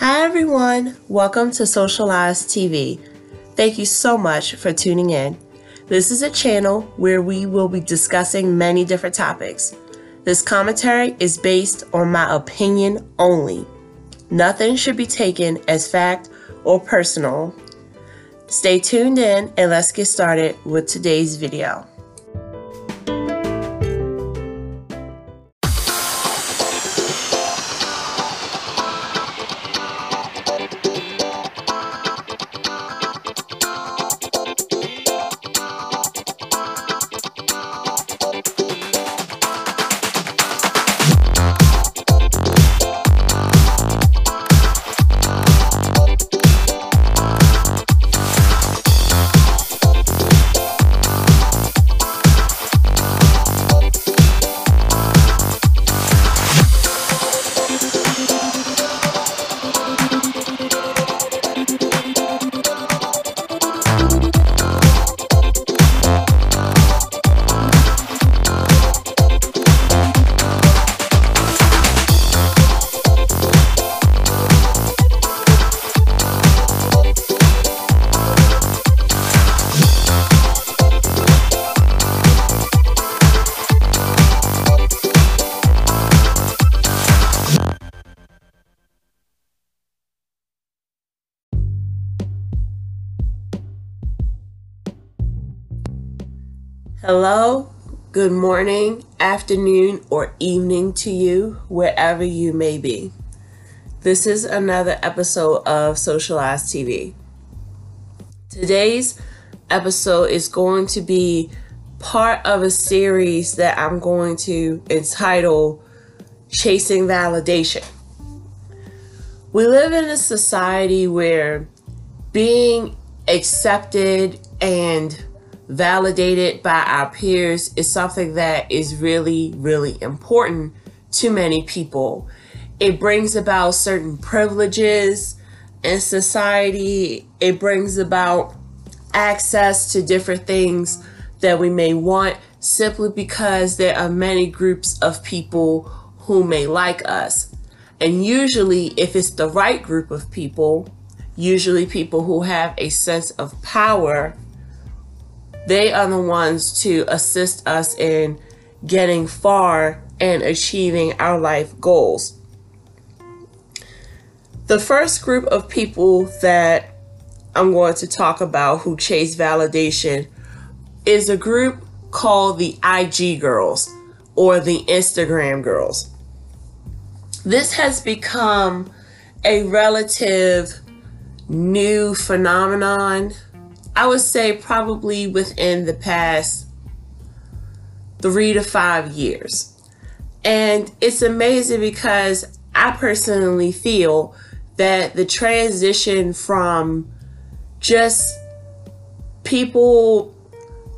Hi, everyone. Welcome to Socialize TV. Thank you so much for tuning in. This is a channel where we will be discussing many different topics. This commentary is based on my opinion only. Nothing should be taken as fact or personal. Stay tuned in and let's get started with today's video. Hello, good morning, afternoon, or evening to you, wherever you may be. This is another episode of Socialize TV. Today's episode is going to be part of a series that I'm going to entitle Chasing Validation. We live in a society where being accepted and validated by our peers is something that is really, really important to many people. It brings about certain privileges in society, it brings about access to different things that we may want simply because there are many groups of people who may like us. And usually, if it's the right group of people, usually people who have a sense of power they are the ones to assist us in getting far and achieving our life goals. The first group of people that I'm going to talk about who chase validation is a group called the IG girls or the Instagram girls. This has become a relative new phenomenon I would say probably within the past three to five years. And it's amazing because I personally feel that the transition from just people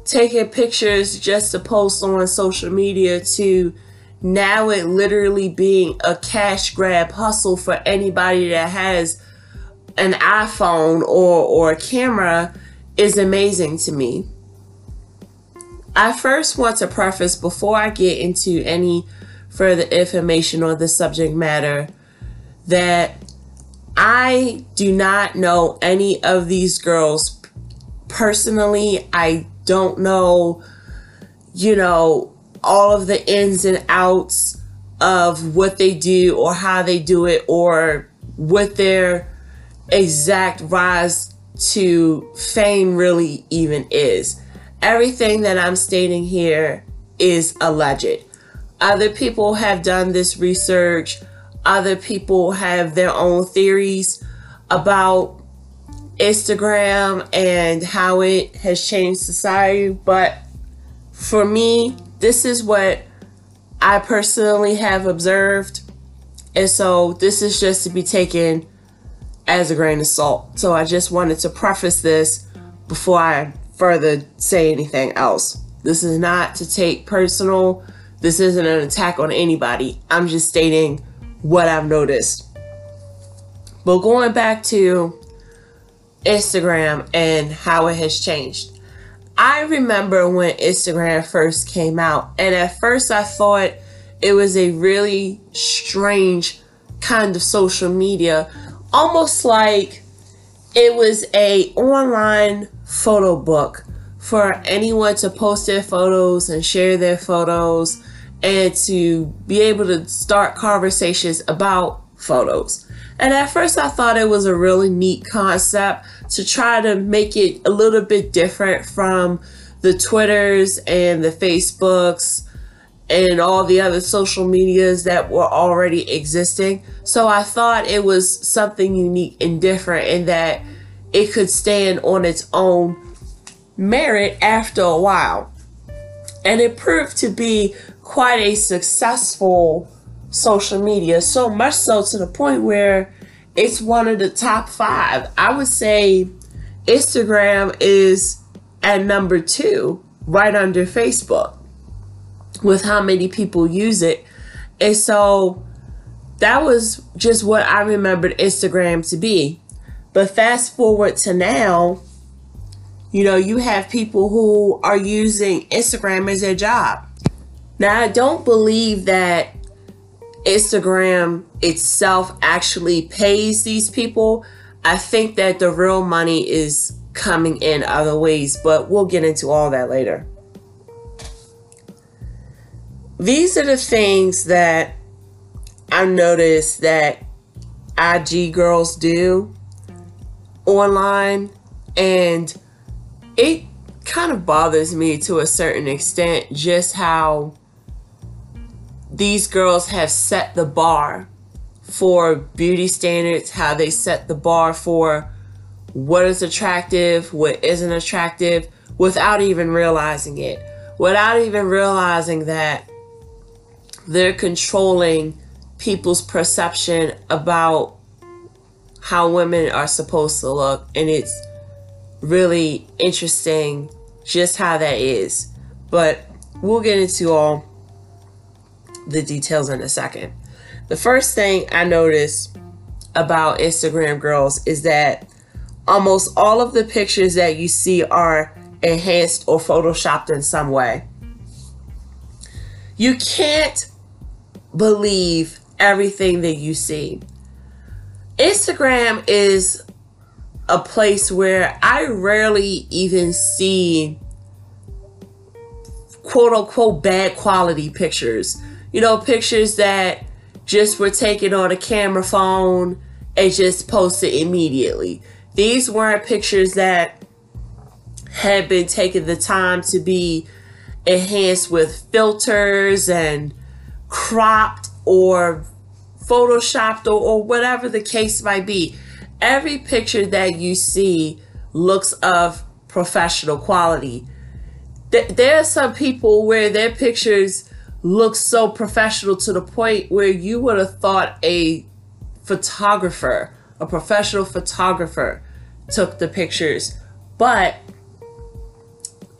taking pictures just to post on social media to now it literally being a cash grab hustle for anybody that has an iPhone or, or a camera is amazing to me. I first want to preface before I get into any further information on the subject matter that I do not know any of these girls personally. I don't know, you know, all of the ins and outs of what they do or how they do it or what their exact rise to fame really even is. Everything that I'm stating here is alleged. Other people have done this research, other people have their own theories about Instagram and how it has changed society, but for me, this is what I personally have observed. And so this is just to be taken as a grain of salt. So I just wanted to preface this before I further say anything else. This is not to take personal. This isn't an attack on anybody. I'm just stating what I've noticed. But going back to Instagram and how it has changed. I remember when Instagram first came out, and at first I thought it was a really strange kind of social media almost like it was a online photo book for anyone to post their photos and share their photos and to be able to start conversations about photos. And at first, I thought it was a really neat concept to try to make it a little bit different from the Twitters and the Facebooks and all the other social medias that were already existing. So I thought it was something unique and different in that it could stand on its own merit after a while. And it proved to be quite a successful social media, so much so to the point where it's one of the top five. I would say Instagram is at number two, right under Facebook, with how many people use it. And so that was just what I remembered Instagram to be. But fast forward to now, you know, you have people who are using Instagram as their job. Now, I don't believe that Instagram itself actually pays these people. I think that the real money is coming in other ways, but we'll get into all that later. These are the things that I noticed that IG girls do online, and it kind of bothers me to a certain extent just how these girls have set the bar for beauty standards, how they set the bar for what is attractive, what isn't attractive, without even realizing it. Without even realizing that they're controlling people's perception about how women are supposed to look. And it's really interesting just how that is. But we'll get into all the details in a second. The first thing I noticed about Instagram girls is that almost all of the pictures that you see are enhanced or photoshopped in some way. You can't believe everything that you see. Instagram is a place where I rarely even see quote unquote bad quality pictures you know, pictures that just were taken on a camera phone and just posted immediately. These weren't pictures that had been taken the time to be enhanced with filters and cropped or photoshopped or, or whatever the case might be. Every picture that you see looks of professional quality. There are some people where their pictures look so professional to the point where you would have thought a photographer, a professional photographer, took the pictures. But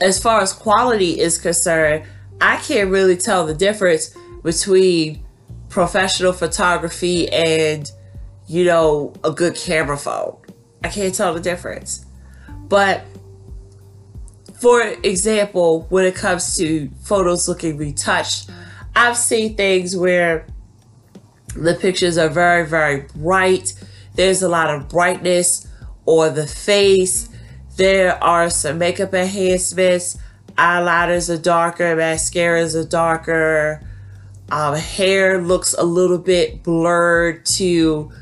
as far as quality is concerned, I can't really tell the difference between professional photography and, you know, a good camera phone. I can't tell the difference. But for example, when it comes to photos looking retouched, I've seen things where the pictures are very, very bright. There's a lot of brightness or the face. There are some makeup enhancements. Eyeliners are darker, mascaras are darker. Um, hair looks a little bit blurred to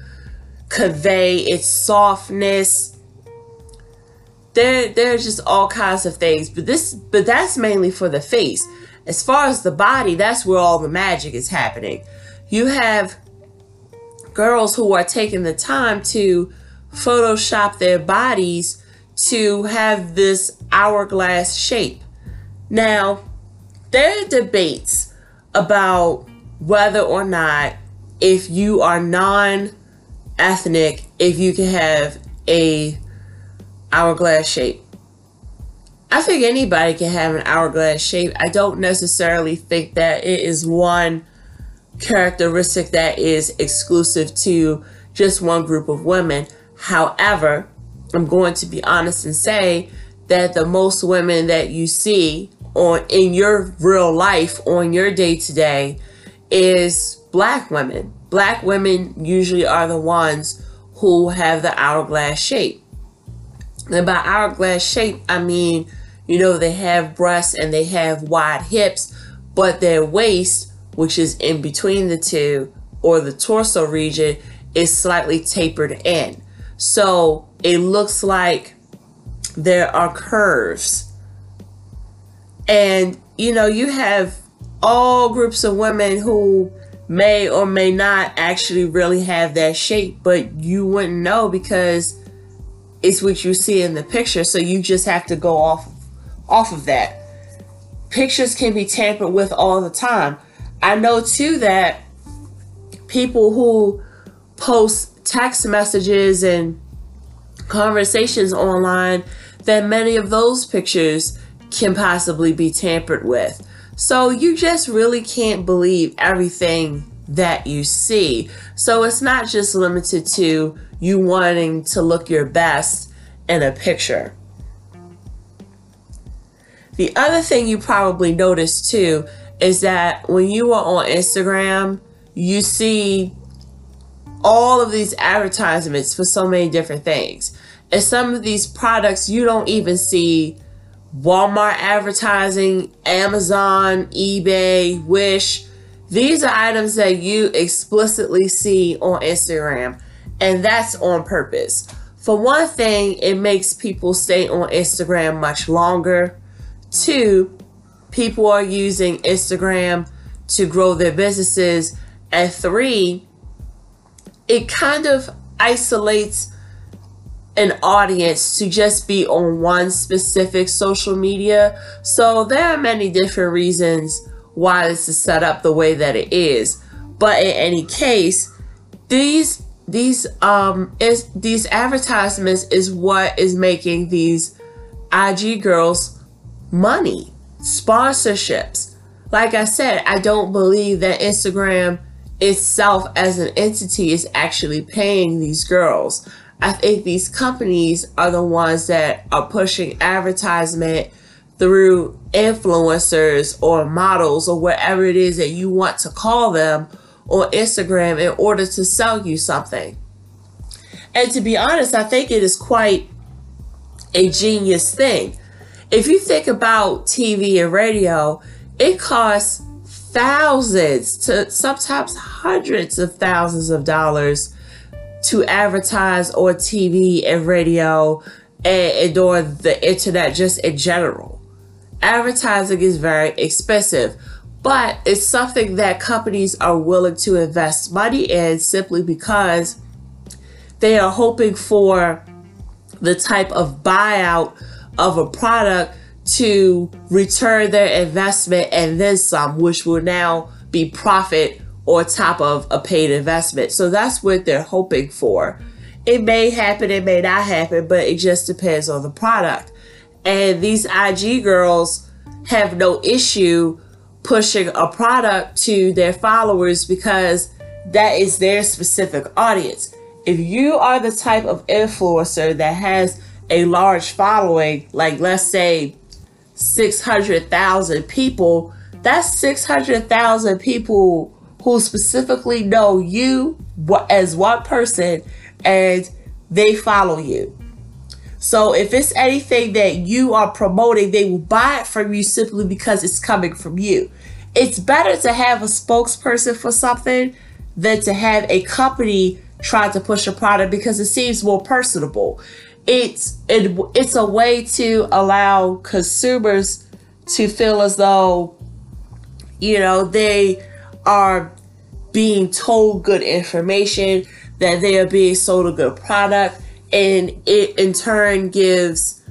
convey its softness. There there's just all kinds of things but this but that's mainly for the face. As far as the body that's where all the magic is happening. You have girls who are taking the time to photoshop their bodies to have this hourglass shape. Now there are debates about whether or not if you are non-ethnic if you can have a hourglass shape. I think anybody can have an hourglass shape. I don't necessarily think that it is one characteristic that is exclusive to just one group of women. However, I'm going to be honest and say that the most women that you see on in your real life on your day to day is black women. Black women usually are the ones who have the hourglass shape. And by hourglass shape, I mean, you know, they have breasts and they have wide hips, but their waist, which is in between the two, or the torso region, is slightly tapered in. So it looks like there are curves. And, you know, you have all groups of women who may or may not actually really have that shape, but you wouldn't know because it's what you see in the picture. So you just have to go off off of that. Pictures can be tampered with all the time. I know too that people who post text messages and conversations online that many of those pictures can possibly be tampered with. So you just really can't believe everything that you see. So it's not just limited to you wanting to look your best in a picture. The other thing you probably noticed too is that when you are on Instagram, you see all of these advertisements for so many different things. And some of these products you don't even see Walmart advertising, Amazon, eBay, Wish. These are items that you explicitly see on Instagram, and that's on purpose. For one thing, it makes people stay on Instagram much longer. Two, people are using Instagram to grow their businesses. And three, it kind of isolates an audience to just be on one specific social media. So there are many different reasons why this is set up the way that it is. But in any case, these these um is these advertisements is what is making these IG girls money, sponsorships. Like I said, I don't believe that Instagram itself as an entity is actually paying these girls. I think these companies are the ones that are pushing advertisement through influencers or models or whatever it is that you want to call them on Instagram in order to sell you something. And to be honest, I think it is quite a genius thing. If you think about TV and radio, it costs thousands to sometimes hundreds of thousands of dollars to advertise on TV and radio and, and the internet just in general. Advertising is very expensive, but it's something that companies are willing to invest money in simply because they are hoping for the type of buyout of a product to return their investment and then some, which will now be profit or top of a paid investment. So that's what they're hoping for. It may happen, it may not happen, but it just depends on the product. And these IG girls have no issue pushing a product to their followers because that is their specific audience. If you are the type of influencer that has a large following, like let's say 600,000 people, that's 600,000 people who specifically know you as one person and they follow you. So if it's anything that you are promoting, they will buy it from you simply because it's coming from you. It's better to have a spokesperson for something than to have a company try to push a product because it seems more personable. It's it, it's a way to allow consumers to feel as though you know they are being told good information, that they are being sold a good product, and it in turn gives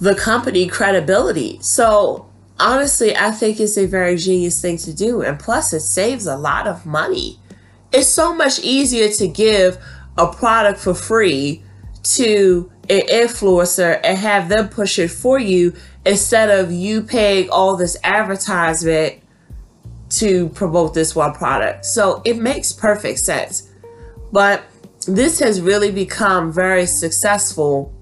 the company credibility. So honestly, I think it's a very genius thing to do. And plus, it saves a lot of money. It's so much easier to give a product for free to an influencer and have them push it for you instead of you paying all this advertisement to promote this one product. So it makes perfect sense. But this has really become very successful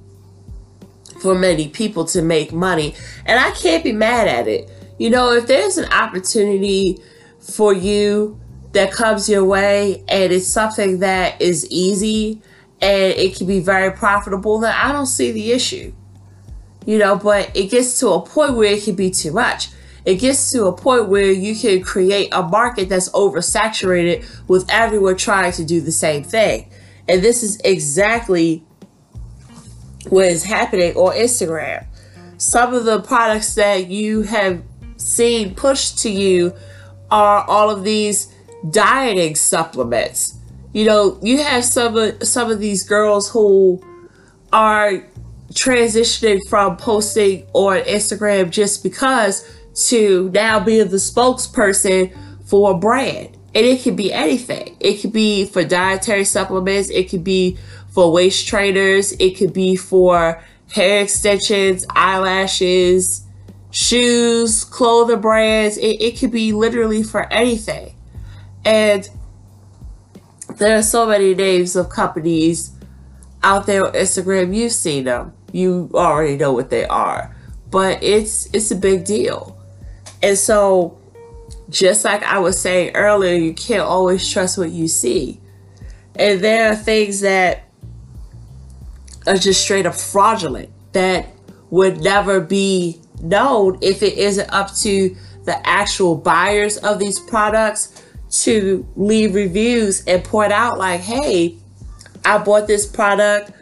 for many people to make money. And I can't be mad at it. You know, if there's an opportunity for you that comes your way and it's something that is easy and it can be very profitable, then I don't see the issue. You know, but it gets to a point where it can be too much. It gets to a point where you can create a market that's oversaturated with everyone trying to do the same thing. And this is exactly what is happening on Instagram. Some of the products that you have seen pushed to you are all of these dieting supplements. You know, you have some of some of these girls who are transitioning from posting on Instagram just because to now being the spokesperson for a brand. And it could be anything. It could be for dietary supplements, it could be for waist trainers, it could be for hair extensions, eyelashes, shoes, clothing brands. It, it could be literally for anything. And there are so many names of companies out there on Instagram. You've seen them. You already know what they are. But it's it's a big deal. And so just like I was saying earlier, you can't always trust what you see. And there are things that are just straight up fraudulent that would never be known if it isn't up to the actual buyers of these products to leave reviews and point out like hey i bought this product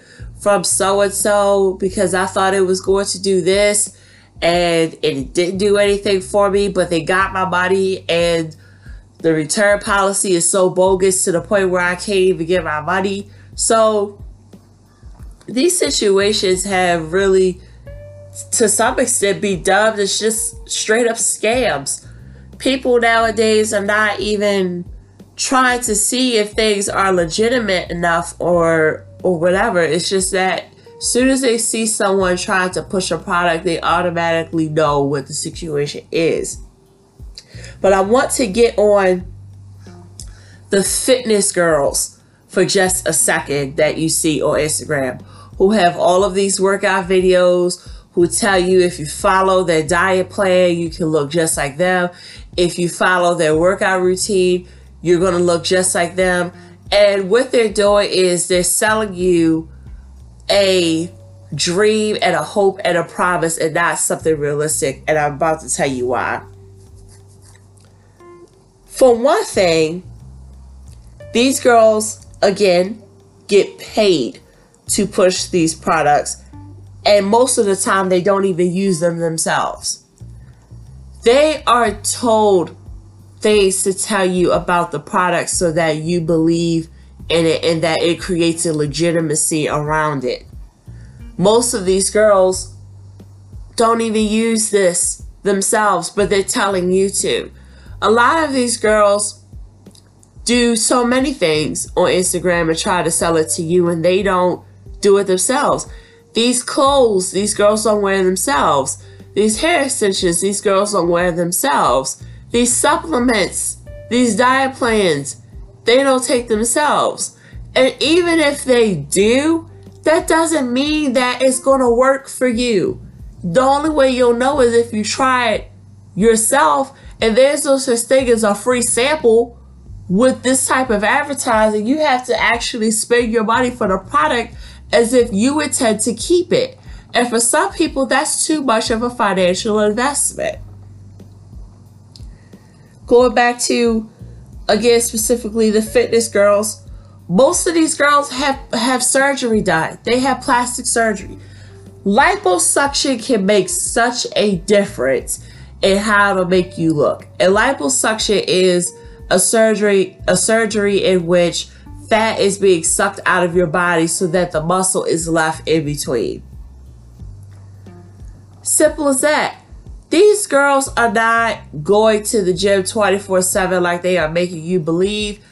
from so and so because i thought it was going to do this and it didn't do anything for me but they got my money and the return policy is so bogus to the point where i can't even get my money so these situations have really to some extent be dubbed as just straight up scams. People nowadays are not even trying to see if things are legitimate enough or or whatever. It's just that soon as they see someone trying to push a product, they automatically know what the situation is. But I want to get on the fitness girls for just a second that you see on Instagram who have all of these workout videos who tell you if you follow their diet plan, you can look just like them. If you follow their workout routine, you're going to look just like them. And what they're doing is they're selling you a dream and a hope and a promise and not something realistic. And I'm about to tell you why. For one thing, these girls, again, get paid to push these products and most of the time they don't even use them themselves. They are told things to tell you about the product so that you believe in it and that it creates a legitimacy around it. Most of these girls don't even use this themselves, but they're telling you to. A lot of these girls do so many things on Instagram and try to sell it to you, and they don't do it themselves. These clothes, these girls don't wear themselves. These hair extensions, these girls don't wear themselves. These supplements, these diet plans, they don't take themselves. And even if they do, that doesn't mean that it's going to work for you. The only way you'll know is if you try it yourself. And there's no such thing as a free sample with this type of advertising. You have to actually spend your money for the product as if you intend to keep it. And for some people, that's too much of a financial investment. Going back to, again, specifically the fitness girls, most of these girls have, have surgery done. They have plastic surgery. Liposuction can make such a difference in how to make you look. And liposuction is a surgery, a surgery in which fat is being sucked out of your body so that the muscle is left in between. Simple as that. These girls are not going to the gym 24 7 like they are making you believe.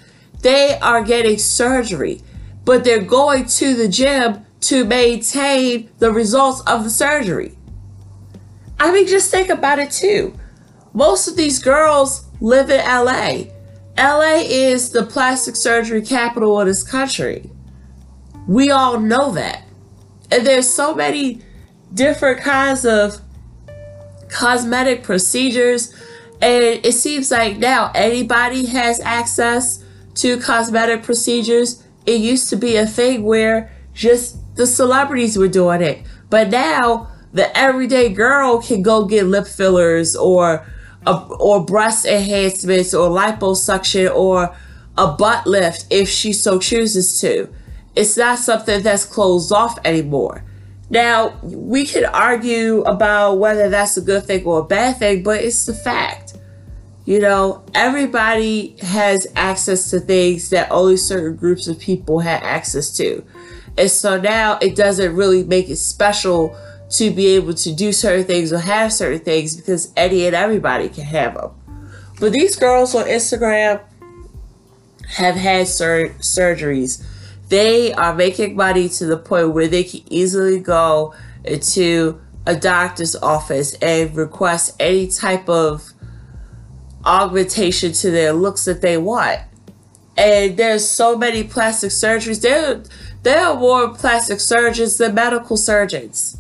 They are getting surgery, but they're going to the gym to maintain the results of the surgery. I mean, just think about it too. Most of these girls live in LA. LA is the plastic surgery capital of this country. We all know that. And there's so many different kinds of cosmetic procedures And it seems like now anybody has access to cosmetic procedures. It used to be a thing where just the celebrities were doing it. But now the everyday girl can go get lip fillers or or breast enhancements or liposuction or a butt lift if she so chooses to. It's not something that's closed off anymore. Now, we could argue about whether that's a good thing or a bad thing, but it's the fact. You know, everybody has access to things that only certain groups of people had access to. And so now it doesn't really make it special to be able to do certain things or have certain things because any and everybody can have them. But these girls on Instagram have had sur- surgeries. They are making money to the point where they can easily go into a doctor's office and request any type of augmentation to their looks that they want. And there's so many plastic surgeries. There, there are more plastic surgeons than medical surgeons.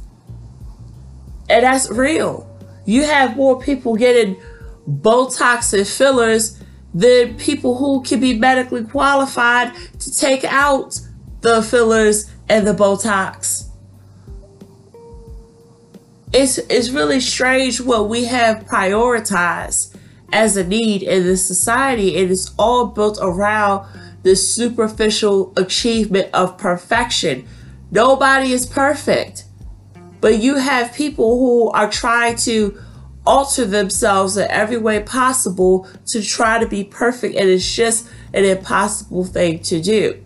And that's real. You have more people getting Botox and fillers than people who can be medically qualified to take out the fillers and the Botox. It's, it's really strange what we have prioritized as a need in this society. It is all built around the superficial achievement of perfection. Nobody is perfect. But you have people who are trying to alter themselves in every way possible to try to be perfect, and it's just an impossible thing to do.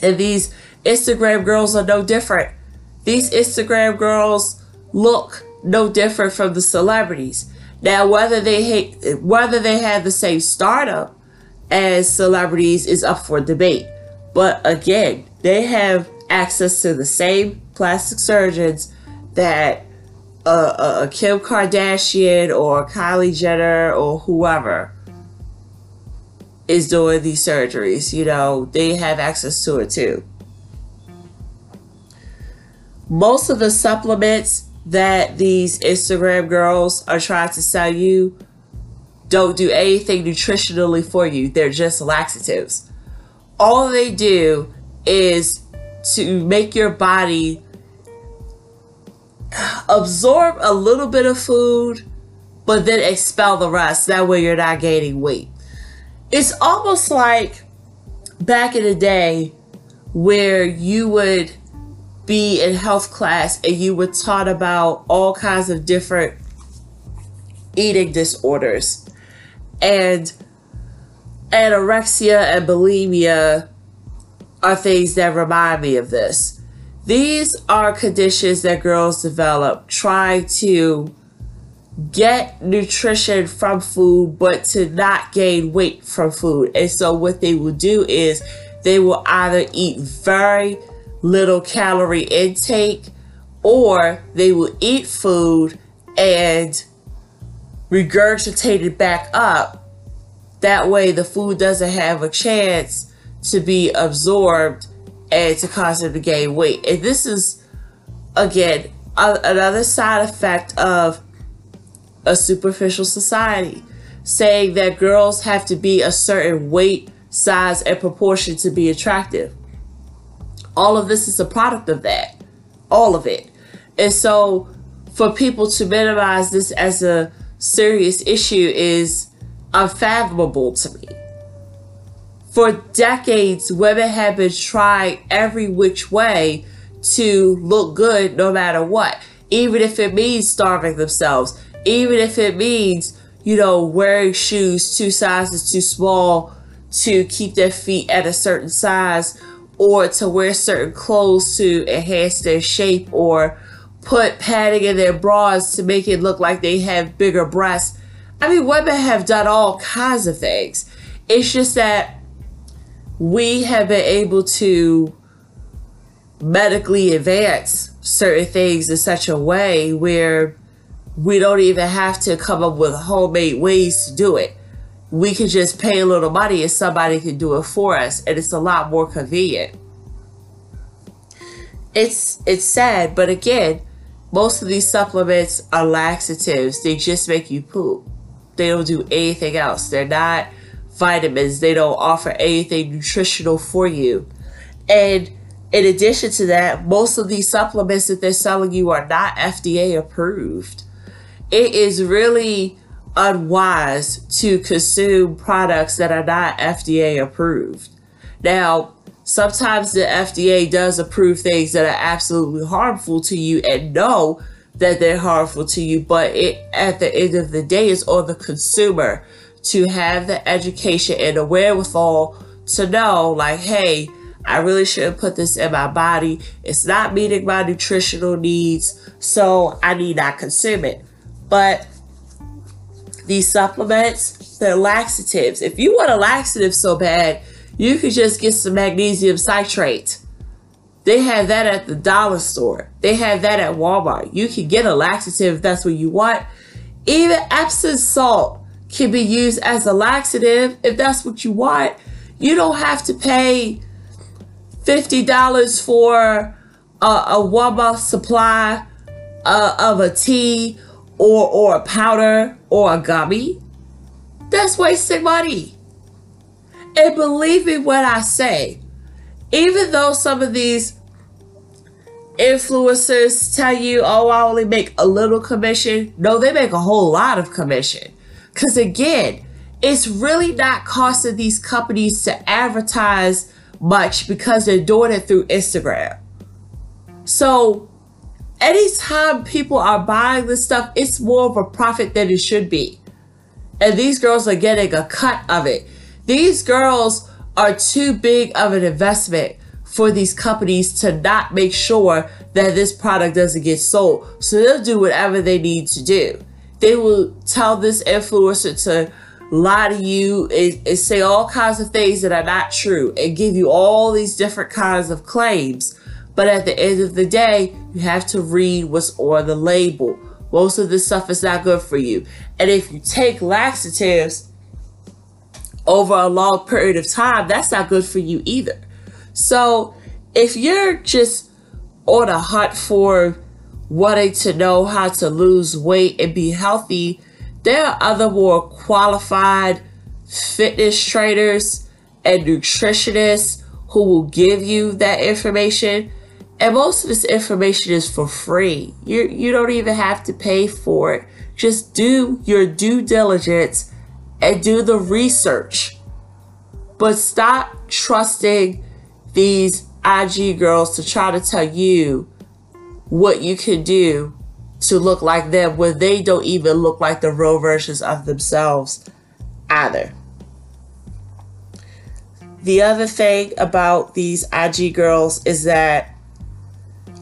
And these Instagram girls are no different. These Instagram girls look no different from the celebrities. Now, whether they hate, whether they have the same startup as celebrities is up for debate. But again, they have access to the same plastic surgeons that uh, a Kim Kardashian or Kylie Jenner or whoever is doing these surgeries. You know, they have access to it too. Most of the supplements that these Instagram girls are trying to sell you don't do anything nutritionally for you. They're just laxatives. All they do is to make your body absorb a little bit of food, but then expel the rest. That way you're not gaining weight. It's almost like back in the day where you would be in health class and you were taught about all kinds of different eating disorders. And anorexia and bulimia are things that remind me of this. These are conditions that girls develop trying to get nutrition from food but to not gain weight from food. And so what they will do is they will either eat very little calorie intake or they will eat food and regurgitate it back up. That way the food doesn't have a chance to be absorbed and to cause them to gain weight. And this is, again, a, another side effect of a superficial society, saying that girls have to be a certain weight, size, and proportion to be attractive. All of this is a product of that. All of it. And so, for people to minimize this as a serious issue is unfathomable to me. For decades, women have been trying every which way to look good no matter what, even if it means starving themselves, even if it means, you know, wearing shoes two sizes too small to keep their feet at a certain size, or to wear certain clothes to enhance their shape, or put padding in their bras to make it look like they have bigger breasts. I mean, women have done all kinds of things. It's just that we have been able to medically advance certain things in such a way where we don't even have to come up with homemade ways to do it. We can just pay a little money and somebody can do it for us, and it's a lot more convenient. It's it's sad, but again, most of these supplements are laxatives. They just make you poop. They don't do anything else. They're not vitamins. They don't offer anything nutritional for you. And in addition to that, most of these supplements that they're selling you are not FDA approved. It is really unwise to consume products that are not FDA approved. Now, sometimes the FDA does approve things that are absolutely harmful to you and know that they're harmful to you, but it at the end of the day is on the consumer to have the education and the wherewithal to know like, hey, I really shouldn't put this in my body. It's not meeting my nutritional needs, so I need not consume it. But these supplements, they're laxatives. If you want a laxative so bad, you could just get some magnesium citrate. They have that at the dollar store. They have that at Walmart. You can get a laxative if that's what you want. Even Epsom salt can be used as a laxative if that's what you want. You don't have to pay $50 for a, a Walmart supply uh, of a tea or, or a powder or a gummy. That's wasting money. And believe me when I say, even though some of these influencers tell you, oh, I only make a little commission, no, they make a whole lot of commission. Because again, it's really not costing these companies to advertise much because they're doing it through Instagram. So, anytime people are buying this stuff, it's more of a profit than it should be. And these girls are getting a cut of it. These girls are too big of an investment for these companies to not make sure that this product doesn't get sold. So they'll do whatever they need to do. They will tell this influencer to lie to you and, and say all kinds of things that are not true and give you all these different kinds of claims. But at the end of the day, you have to read what's on the label. Most of this stuff is not good for you. And if you take laxatives over a long period of time, that's not good for you either. So if you're just on a hunt for wanting to know how to lose weight and be healthy, there are other more qualified fitness trainers and nutritionists who will give you that information. And most of this information is for free. You you don't even have to pay for it. Just do your due diligence and do the research. But stop trusting these IG girls to try to tell you what you can do to look like them where they don't even look like the real versions of themselves either. The other thing about these IG girls is that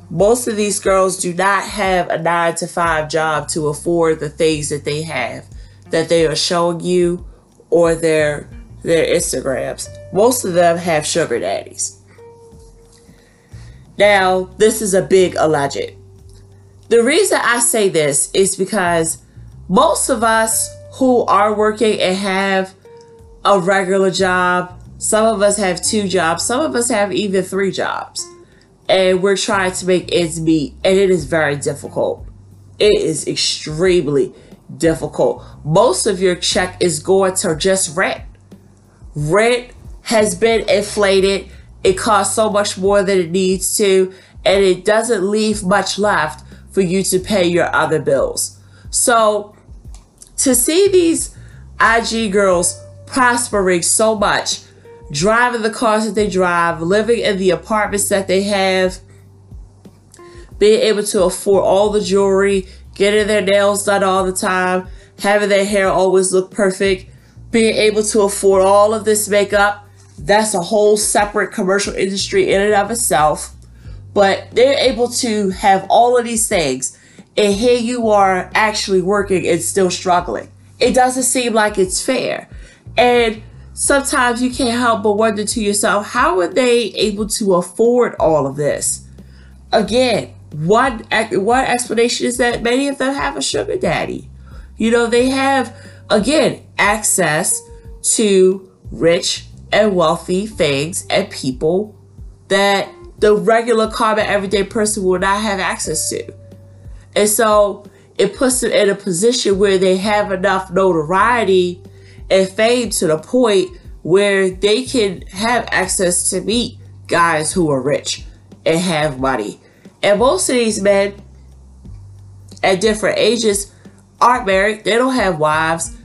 most of these girls do not have a nine to five job to afford the things that they have that they are showing you or their their Instagrams. Most of them have sugar daddies. Now, this is a big alleged. The reason I say this is because most of us who are working and have a regular job, some of us have two jobs, some of us have even three jobs, and we're trying to make ends meet, and it is very difficult. It is extremely difficult. Most of your check is going to just rent. Rent has been inflated. It costs so much more than it needs to, and it doesn't leave much left for you to pay your other bills. So to see these IG girls prospering so much, driving the cars that they drive, living in the apartments that they have, being able to afford all the jewelry, getting their nails done all the time, having their hair always look perfect, being able to afford all of this makeup, that's a whole separate commercial industry in and of itself. But they're able to have all of these things and here you are actually working and still struggling. It doesn't seem like it's fair. And sometimes you can't help but wonder to yourself how are they able to afford all of this? Again one one explanation is that? Many of them have a sugar daddy. You know they have again access to rich and wealthy things and people that the regular common everyday person will not have access to. And so it puts them in a position where they have enough notoriety and fame to the point where they can have access to meet guys who are rich and have money. And most of these men at different ages aren't married. They don't have wives.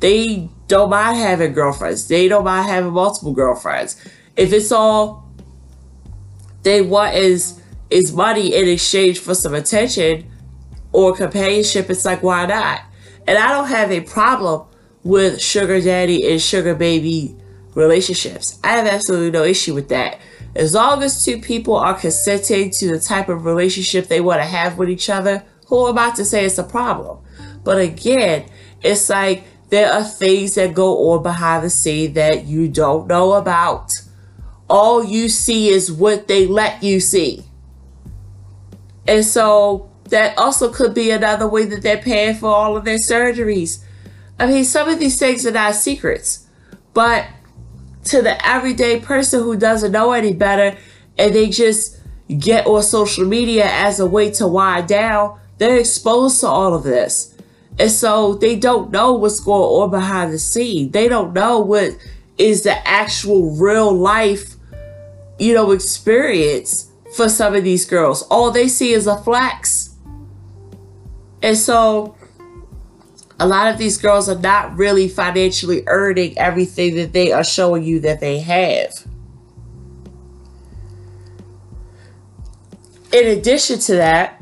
They don't mind having girlfriends. They don't mind having multiple girlfriends. If it's all they want is is money in exchange for some attention or companionship, it's like why not? And I don't have a problem with sugar daddy and sugar baby relationships. I have absolutely no issue with that. As long as two people are consenting to the type of relationship they want to have with each other, who am about to say it's a problem? But again, it's like there are things that go on behind the scene that you don't know about. All you see is what they let you see. And so that also could be another way that they're paying for all of their surgeries. I mean, some of these things are not secrets, but to the everyday person who doesn't know any better and they just get on social media as a way to wind down, they're exposed to all of this. And so they don't know what's going on behind the scene. They don't know what is the actual real life, you know, experience for some of these girls. All they see is a flex. And so a lot of these girls are not really financially earning everything that they are showing you that they have. In addition to that,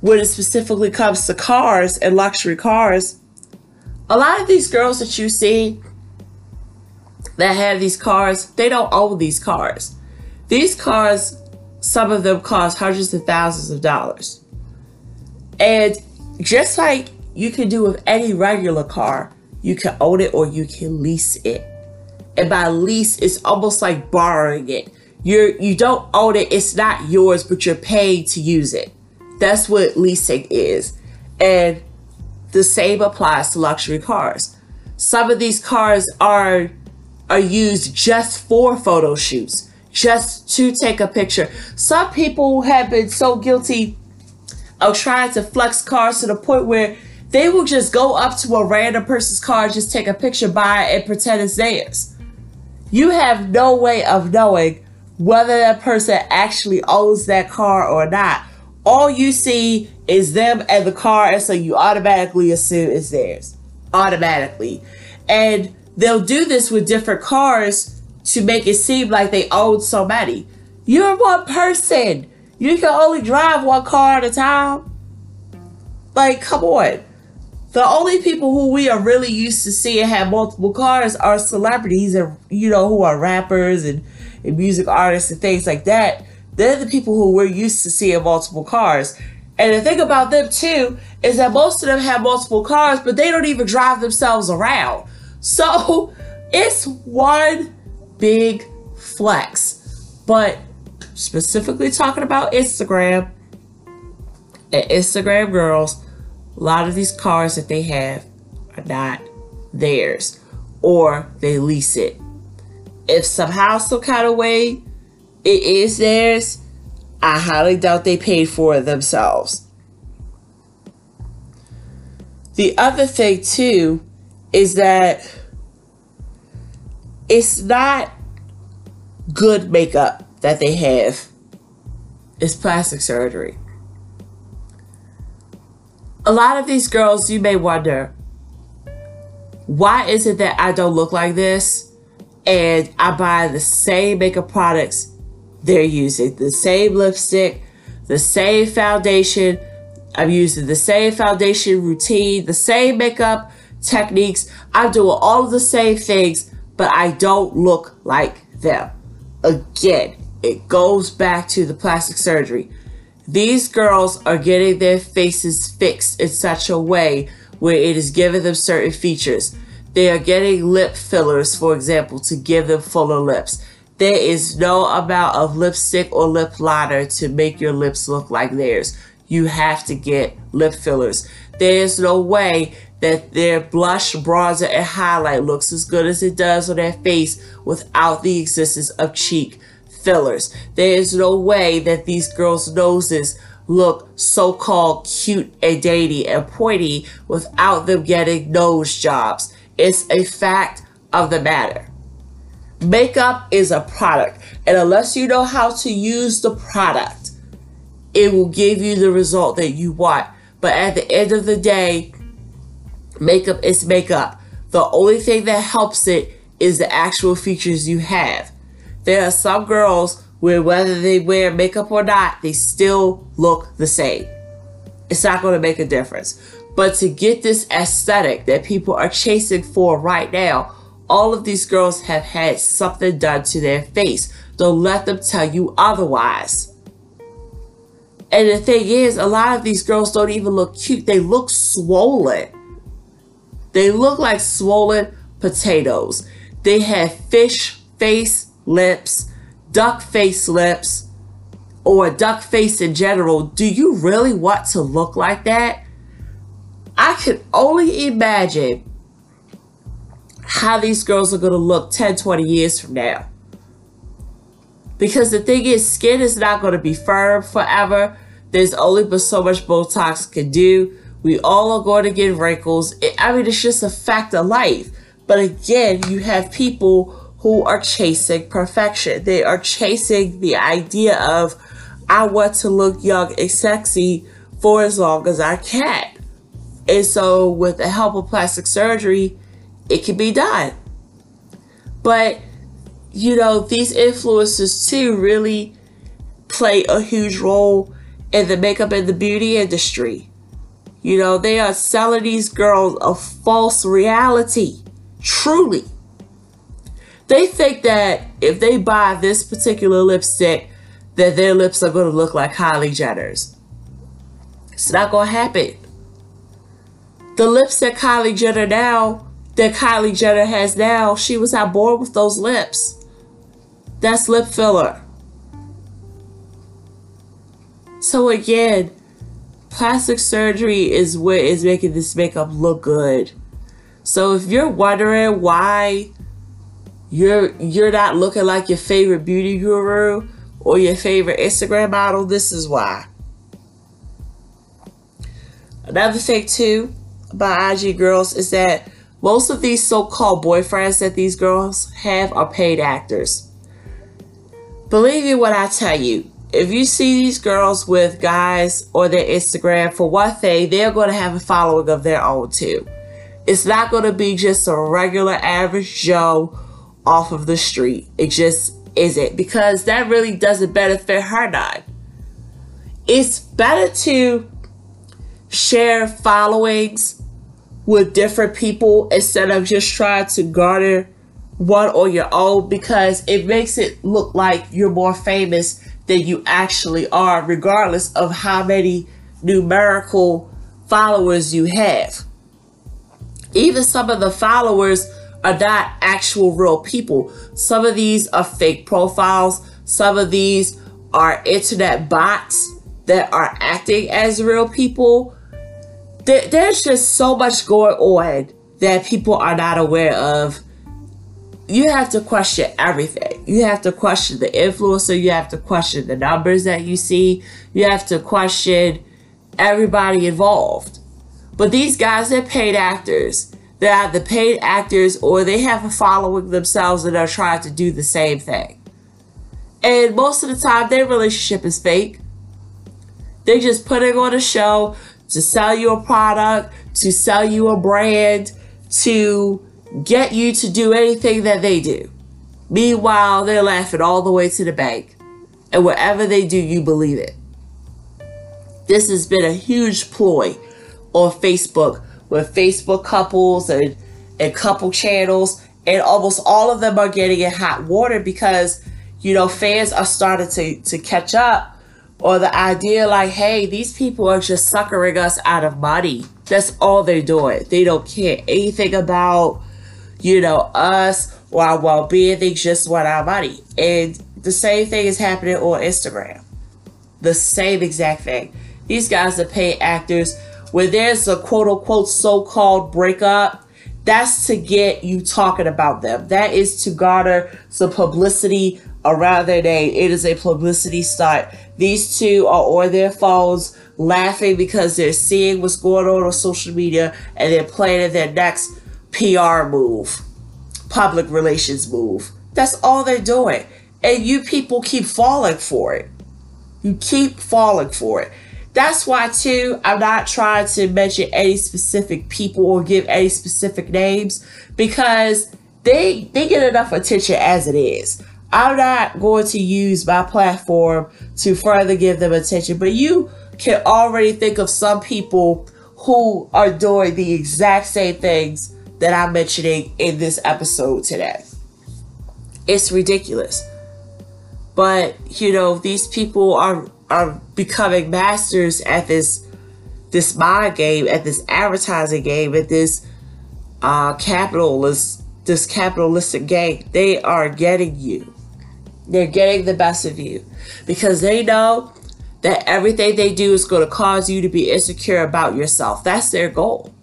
when it specifically comes to cars and luxury cars, a lot of these girls that you see that have these cars, they don't own these cars. These cars, some of them cost hundreds of thousands of dollars. And just like you can do with any regular car. You can own it or you can lease it. And by lease, it's almost like borrowing it. You're you don't own it, it's not yours, but you're paid to use it. That's what leasing is. And the same applies to luxury cars. Some of these cars are are used just for photo shoots, just to take a picture. Some people have been so guilty of trying to flex cars to the point where they will just go up to a random person's car, just take a picture by it, and pretend it's theirs. You have no way of knowing whether that person actually owns that car or not. All you see is them and the car, and so you automatically assume it's theirs. Automatically. And they'll do this with different cars to make it seem like they own so many. You're one person. You can only drive one car at a time. Like, come on. The only people who we are really used to seeing have multiple cars are celebrities and you know who are rappers and, and music artists and things like that. They're the people who we're used to seeing multiple cars. And the thing about them too is that most of them have multiple cars, but they don't even drive themselves around. So it's one big flex. But specifically talking about Instagram and Instagram girls, a lot of these cars that they have are not theirs or they lease it. If somehow, some kind of way it is theirs, I highly doubt they paid for it themselves. The other thing, too, is that it's not good makeup that they have, it's plastic surgery. A lot of these girls, you may wonder, why is it that I don't look like this and I buy the same makeup products they're using? The same lipstick, the same foundation. I'm using the same foundation routine, the same makeup techniques. I'm doing all of the same things, but I don't look like them. Again, it goes back to the plastic surgery. These girls are getting their faces fixed in such a way where it is giving them certain features. They are getting lip fillers, for example, to give them fuller lips. There is no amount of lipstick or lip liner to make your lips look like theirs. You have to get lip fillers. There is no way that their blush, bronzer, and highlight looks as good as it does on their face without the existence of cheek fillers. There is no way that these girls' noses look so called cute and dainty and pointy without them getting nose jobs. It's a fact of the matter. Makeup is a product, and unless you know how to use the product, it will give you the result that you want. But at the end of the day, makeup is makeup. The only thing that helps it is the actual features you have. There are some girls where whether they wear makeup or not, they still look the same. It's not going to make a difference. But to get this aesthetic that people are chasing for right now, all of these girls have had something done to their face. Don't let them tell you otherwise. And the thing is, a lot of these girls don't even look cute. They look swollen. They look like swollen potatoes. They have fish face lips, duck face lips, or duck face in general. Do you really want to look like that? I can only imagine how these girls are going to look 10, 20 years from now. Because the thing is, skin is not going to be firm forever. There's only but so much Botox can do. We all are going to get wrinkles. I mean, it's just a fact of life. But again, you have people who are chasing perfection. They are chasing the idea of, I want to look young and sexy for as long as I can. And so, with the help of plastic surgery, it can be done. But, you know, these influencers too really play a huge role in the makeup and the beauty industry. You know, they are selling these girls a false reality. Truly. They think that if they buy this particular lipstick, that their lips are going to look like Kylie Jenner's. It's not going to happen. The lips that Kylie Jenner now, that Kylie Jenner has now, she was not born with those lips. That's lip filler. So again, plastic surgery is what is making this makeup look good. So if you're wondering why you're you're not looking like your favorite beauty guru or your favorite Instagram model, this is why. Another thing too about IG girls is that most of these so-called boyfriends that these girls have are paid actors. Believe me when I tell you, if you see these girls with guys or their Instagram, for one thing, they're going to have a following of their own too. It's not going to be just a regular average Joe off of the street. It just isn't because that really doesn't benefit her none. It's better to share followings with different people instead of just trying to garner one on your own because it makes it look like you're more famous than you actually are, regardless of how many numerical followers you have even some of the followers are not actual real people. Some of these are fake profiles. Some of these are internet bots that are acting as real people. There, there's just so much going on that people are not aware of. You have to question everything. You have to question the influencer. You have to question the numbers that you see. You have to question everybody involved. But these guys, they're paid actors. They're either paid actors or they have a following themselves and are trying to do the same thing. And most of the time, their relationship is fake. They're just putting on a show to sell you a product, to sell you a brand, to get you to do anything that they do. Meanwhile, they're laughing all the way to the bank. And whatever they do, you believe it. This has been a huge ploy on Facebook with Facebook couples and, and couple channels. And almost all of them are getting in hot water because, you know, fans are starting to, to catch up. Or the idea like, hey, these people are just suckering us out of money. That's all they're doing. They don't care anything about, you know, us or our well being. They just want our money. And the same thing is happening on Instagram. The same exact thing. These guys are paid actors where there's a quote unquote so called breakup, That's to get you talking about them. That is to garner some publicity around their name. It is a publicity stunt. These two are on their phones laughing because they're seeing what's going on on social media and they're planning their next PR move, public relations move. That's all they're doing. And you people keep falling for it. You keep falling for it. That's why, too, I'm not trying to mention any specific people or give any specific names because they they get enough attention as it is. I'm not going to use my platform to further give them attention, but you can already think of some people who are doing the exact same things that I'm mentioning in this episode today. It's ridiculous. But, you know, these people are are becoming masters at this this mind game, at this advertising game, at this uh capitalist this capitalistic game. They are getting you. They're getting the best of you because they know that everything they do is going to cause you to be insecure about yourself. That's their goal.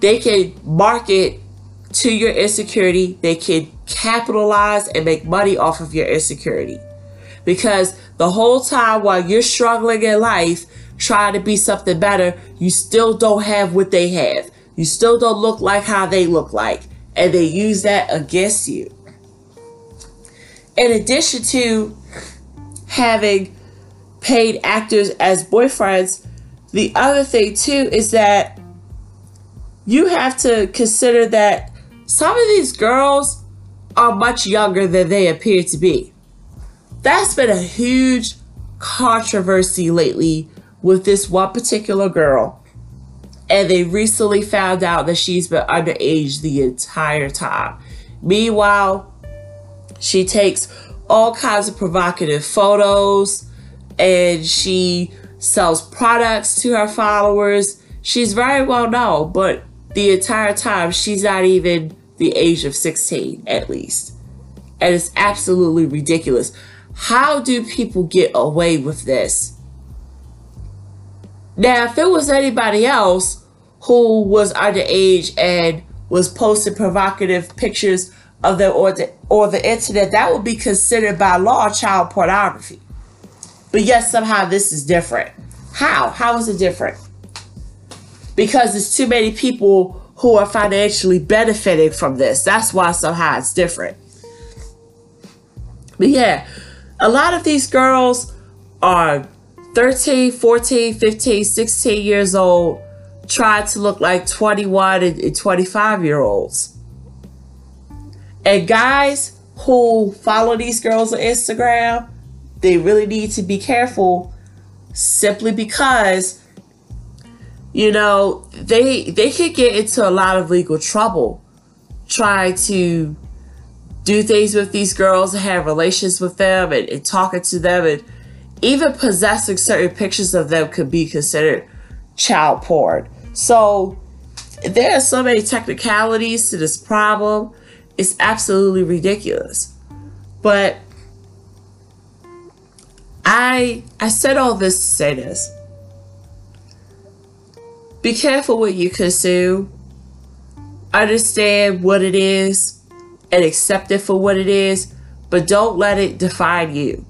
They can market to your insecurity, they can capitalize and make money off of your insecurity. Because the whole time while you're struggling in life, trying to be something better, you still don't have what they have. You still don't look like how they look like. And they use that against you. In addition to having paid actors as boyfriends, the other thing too is that you have to consider that some of these girls are much younger than they appear to be. That's been a huge controversy lately with this one particular girl. And they recently found out that she's been underage the entire time. Meanwhile, she takes all kinds of provocative photos and she sells products to her followers. She's very well known, but the entire time she's not even the age of 16 at least. And it's absolutely ridiculous. How do people get away with this? Now, if it was anybody else who was underage and was posting provocative pictures of them or the, or the internet, that would be considered by law child pornography. But yet somehow this is different. How? How is it different? Because there's too many people who are financially benefiting from this. That's why somehow it's different. But yeah, a lot of these girls are 13, 14, 15, 16 years old, trying to look like 21 and 25 year olds. And guys who follow these girls on Instagram, they really need to be careful simply because you know, they they could get into a lot of legal trouble trying to do things with these girls and have relations with them and, and talking to them and even possessing certain pictures of them could be considered child porn. So there are so many technicalities to this problem. It's absolutely ridiculous. But I I said all this to say this. Be careful what you consume. Understand what it is and accept it for what it is, but don't let it define you.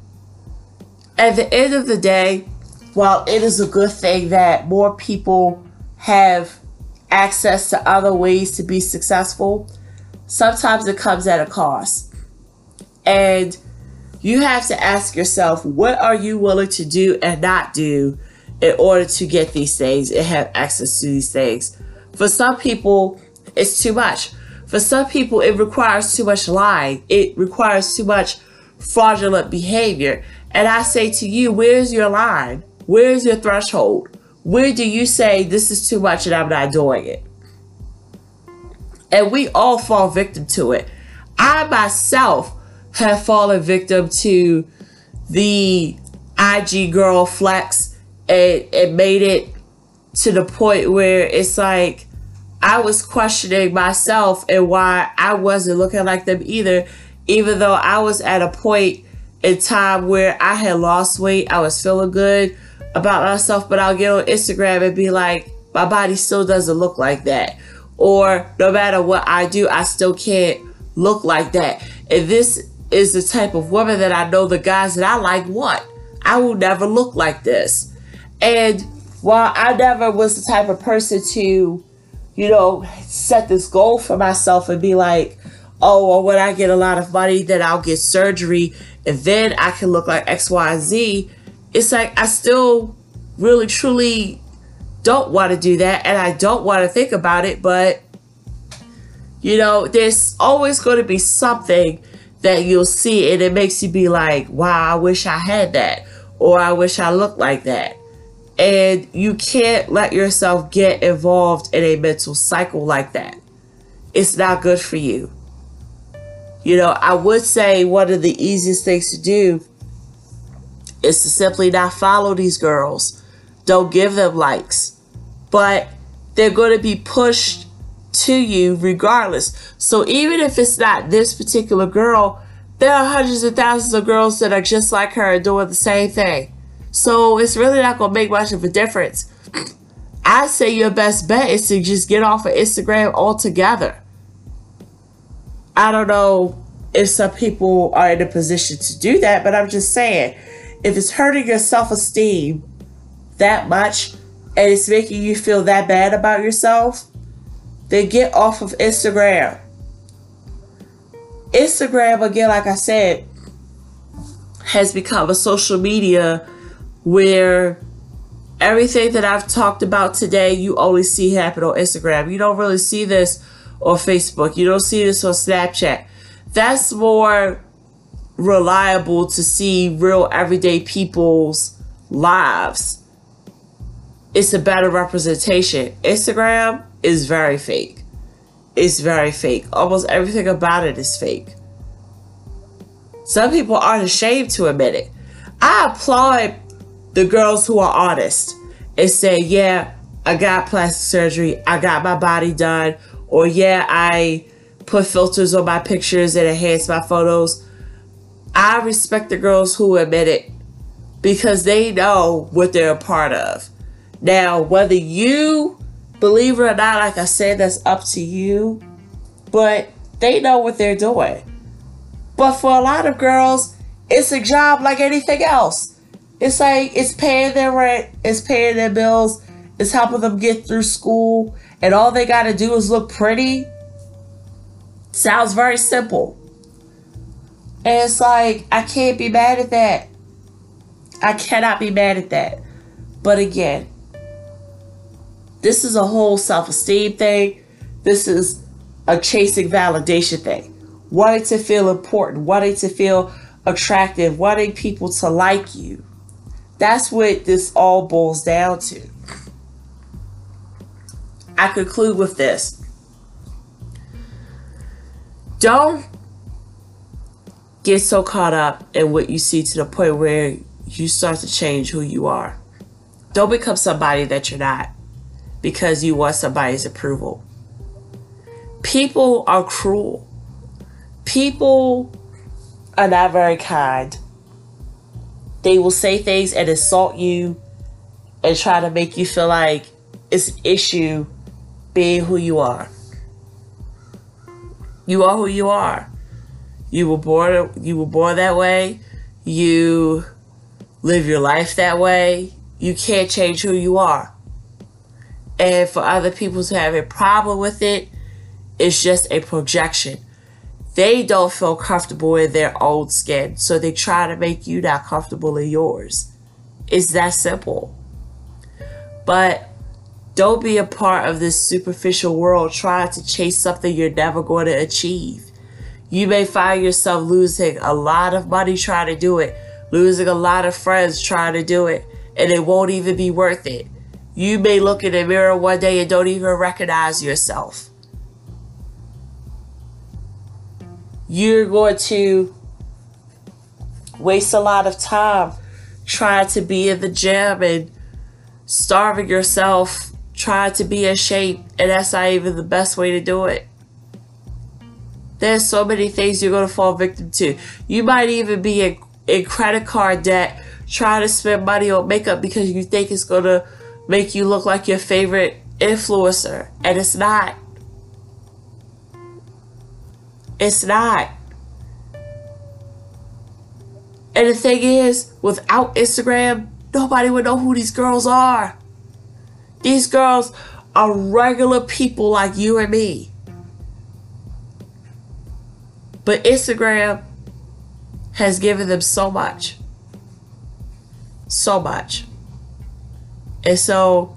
At the end of the day, while it is a good thing that more people have access to other ways to be successful, sometimes it comes at a cost. And you have to ask yourself, what are you willing to do and not do in order to get these things and have access to these things. For some people, it's too much. For some people, it requires too much lying. It requires too much fraudulent behavior. And I say to you, where's your line? Where's your threshold? Where do you say this is too much and I'm not doing it? And we all fall victim to it. I myself have fallen victim to the IG girl flex and, it made it to the point where it's like I was questioning myself and why I wasn't looking like them either, even though I was at a point in time where I had lost weight, I was feeling good about myself, but I'll get on Instagram and be like, my body still doesn't look like that. Or no matter what I do, I still can't look like that. And this is the type of woman that I know the guys that I like want. I will never look like this. And while I never was the type of person to, you know, set this goal for myself and be like, oh, well, when I get a lot of money, then I'll get surgery and then I can look like X, Y, Z. It's like I still really, truly don't want to do that and I don't want to think about it, but you know, there's always going to be something that you'll see and it makes you be like, wow, I wish I had that or I wish I looked like that. And you can't let yourself get involved in a mental cycle like that. It's not good for you. You know, I would say one of the easiest things to do is to simply not follow these girls. Don't give them likes. But they're going to be pushed to you regardless. So even if it's not this particular girl, there are hundreds of thousands of girls that are just like her doing the same thing. So it's really not going to make much of a difference. I say your best bet is to just get off of Instagram altogether. I don't know if some people are in a position to do that, but I'm just saying, if it's hurting your self esteem that much and it's making you feel that bad about yourself, then get off of Instagram. Instagram, again, like I said, has become a social media where everything that I've talked about today, you only see happen on Instagram. You don't really see this on Facebook. You don't see this on Snapchat. That's more reliable to see real everyday people's lives. It's a better representation. Instagram is very fake. It's very fake. Almost everything about it is fake. Some people aren't ashamed to admit it. I applaud the girls who are honest and say, yeah, I got plastic surgery, I got my body done, or yeah, I put filters on my pictures and enhance my photos. I respect the girls who admit it because they know what they're a part of. Now, whether you believe it or not, like I said, that's up to you, but they know what they're doing. But for a lot of girls, it's a job like anything else. It's like it's paying their rent, it's paying their bills, it's helping them get through school, and all they got to do is look pretty. Sounds very simple. And it's like, I can't be mad at that. I cannot be mad at that. But again, this is a whole self esteem thing. This is a chasing validation thing. Wanting to feel important, wanting to feel attractive, wanting people to like you. That's what this all boils down to. I conclude with this. Don't get so caught up in what you see to the point where you start to change who you are. Don't become somebody that you're not because you want somebody's approval. People are cruel. People are not very kind. They will say things and insult you and try to make you feel like it's an issue being who you are. You are who you are. You were born you were born that way. You live your life that way. You can't change who you are. And for other people to have a problem with it, it's just a projection. They don't feel comfortable in their own skin, so they try to make you not comfortable in yours. It's that simple. But don't be a part of this superficial world trying to chase something you're never going to achieve. You may find yourself losing a lot of money trying to do it, losing a lot of friends trying to do it, and it won't even be worth it. You may look in the mirror one day and don't even recognize yourself. You're going to waste a lot of time trying to be in the gym and starving yourself trying to be in shape, and that's not even the best way to do it. There's so many things you're going to fall victim to. You might even be in, in credit card debt trying to spend money on makeup because you think it's going to make you look like your favorite influencer, and it's not. It's not. And the thing is, without Instagram, nobody would know who these girls are. These girls are regular people like you and me. But Instagram has given them so much. So much. And so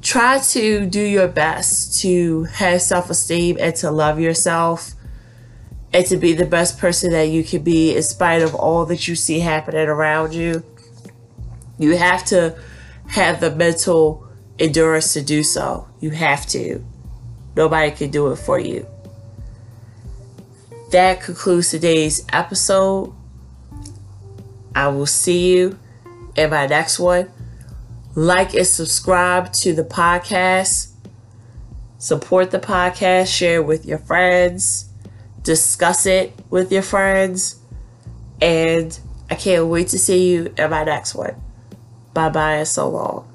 try to do your best to have self esteem and to love yourself and to be the best person that you can be in spite of all that you see happening around you. You have to have the mental endurance to do so. You have to. Nobody can do it for you. That concludes today's episode. I will see you in my next one. Like and subscribe to the podcast. Support the podcast. Share with your friends discuss it with your friends. And I can't wait to see you in my next one. Bye bye and so long.